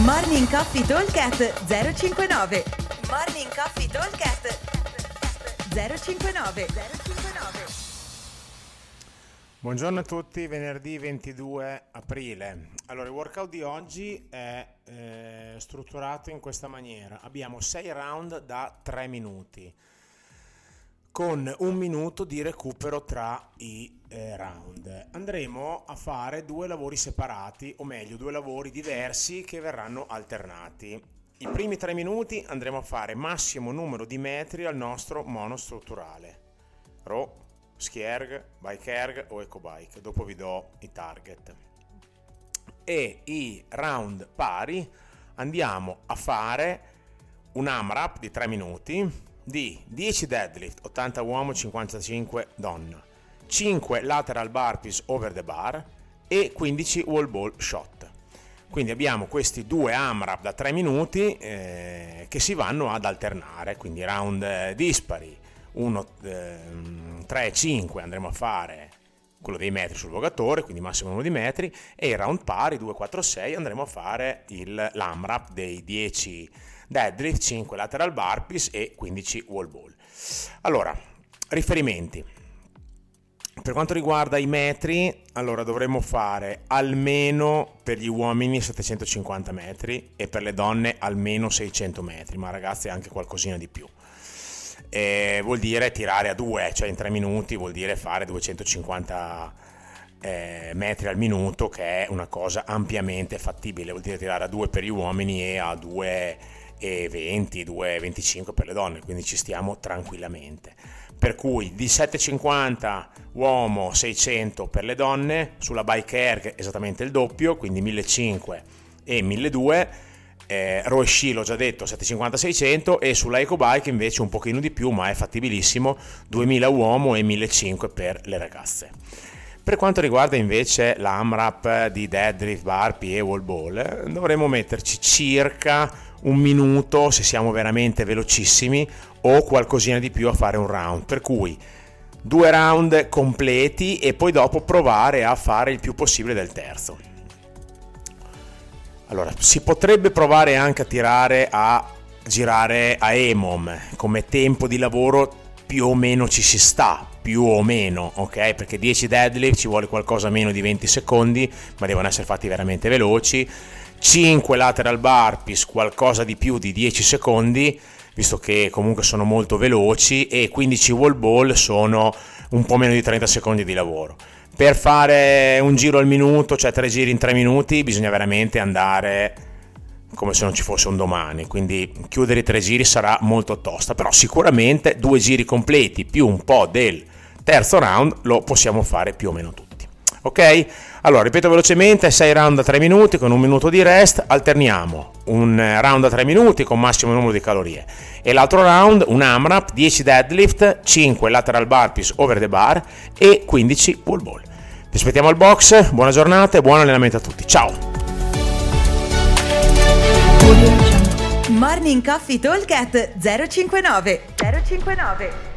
Morning Coffee Talkcast 059 Morning Coffee Talkcast 059 059 Buongiorno a tutti, venerdì 22 aprile. Allora, il workout di oggi è eh, strutturato in questa maniera. Abbiamo 6 round da 3 minuti, con un minuto di recupero tra i eh, round. Andremo a fare due lavori separati, o meglio, due lavori diversi che verranno alternati. I primi 3 minuti andremo a fare massimo numero di metri al nostro monostrutturale. Row, Skierg, Bikeerg o EcoBike. Dopo vi do i target. E i round pari andiamo a fare un AMRAP di 3 minuti di 10 deadlift, 80 uomo, 55 donna, 5 lateral burpees over the bar e 15 wall ball shot. Quindi abbiamo questi due AMRAP da 3 minuti eh, che si vanno ad alternare, quindi round eh, dispari 1, eh, 3 e 5 andremo a fare quello dei metri sul vogatore, quindi massimo numero di metri, e il round pari 2, 4, 6 andremo a fare il, l'AMRAP dei 10 deadlift, 5 lateral burpees e 15 wall ball. Allora, riferimenti. Per quanto riguarda i metri, allora dovremmo fare almeno per gli uomini 750 metri e per le donne almeno 600 metri, ma ragazzi anche qualcosina di più eh, vuol dire tirare a due, cioè in tre minuti vuol dire fare 250 eh, metri al minuto, che è una cosa ampiamente fattibile, vuol dire tirare a due per gli uomini e a 2,20, 2,25 per le donne, quindi ci stiamo tranquillamente. Per cui di 750 uomo, 600 per le donne, sulla bike air esattamente il doppio, quindi 1500 e 1200 eh, Roesci l'ho già detto 750-600 e sulla EcoBike invece un pochino di più ma è fattibilissimo 2000 uomo e 1500 per le ragazze. Per quanto riguarda invece l'AMRAP di deadlift, burpee e wall ball dovremmo metterci circa un minuto se siamo veramente velocissimi o qualcosina di più a fare un round. Per cui due round completi e poi dopo provare a fare il più possibile del terzo allora, si potrebbe provare anche a tirare a girare a EMOM come tempo di lavoro più o meno ci si sta, più o meno, ok? Perché 10 deadlift ci vuole qualcosa meno di 20 secondi, ma devono essere fatti veramente veloci. 5 lateral burpees, qualcosa di più di 10 secondi, visto che comunque sono molto veloci, e 15 wall ball sono un po' meno di 30 secondi di lavoro per fare un giro al minuto, cioè tre giri in tre minuti, bisogna veramente andare come se non ci fosse un domani, quindi chiudere i tre giri sarà molto tosta, però sicuramente due giri completi più un po' del terzo round lo possiamo fare più o meno tutti. Ok? Allora, ripeto velocemente, 6 round a 3 minuti con un minuto di rest, alterniamo un round a 3 minuti con massimo numero di calorie e l'altro round un AMRAP, 10 deadlift, 5 lateral burpees over the bar e 15 pull ball. Vi aspettiamo al box, buona giornata e buon allenamento a tutti. Ciao! Morning Coffee Talk 059 059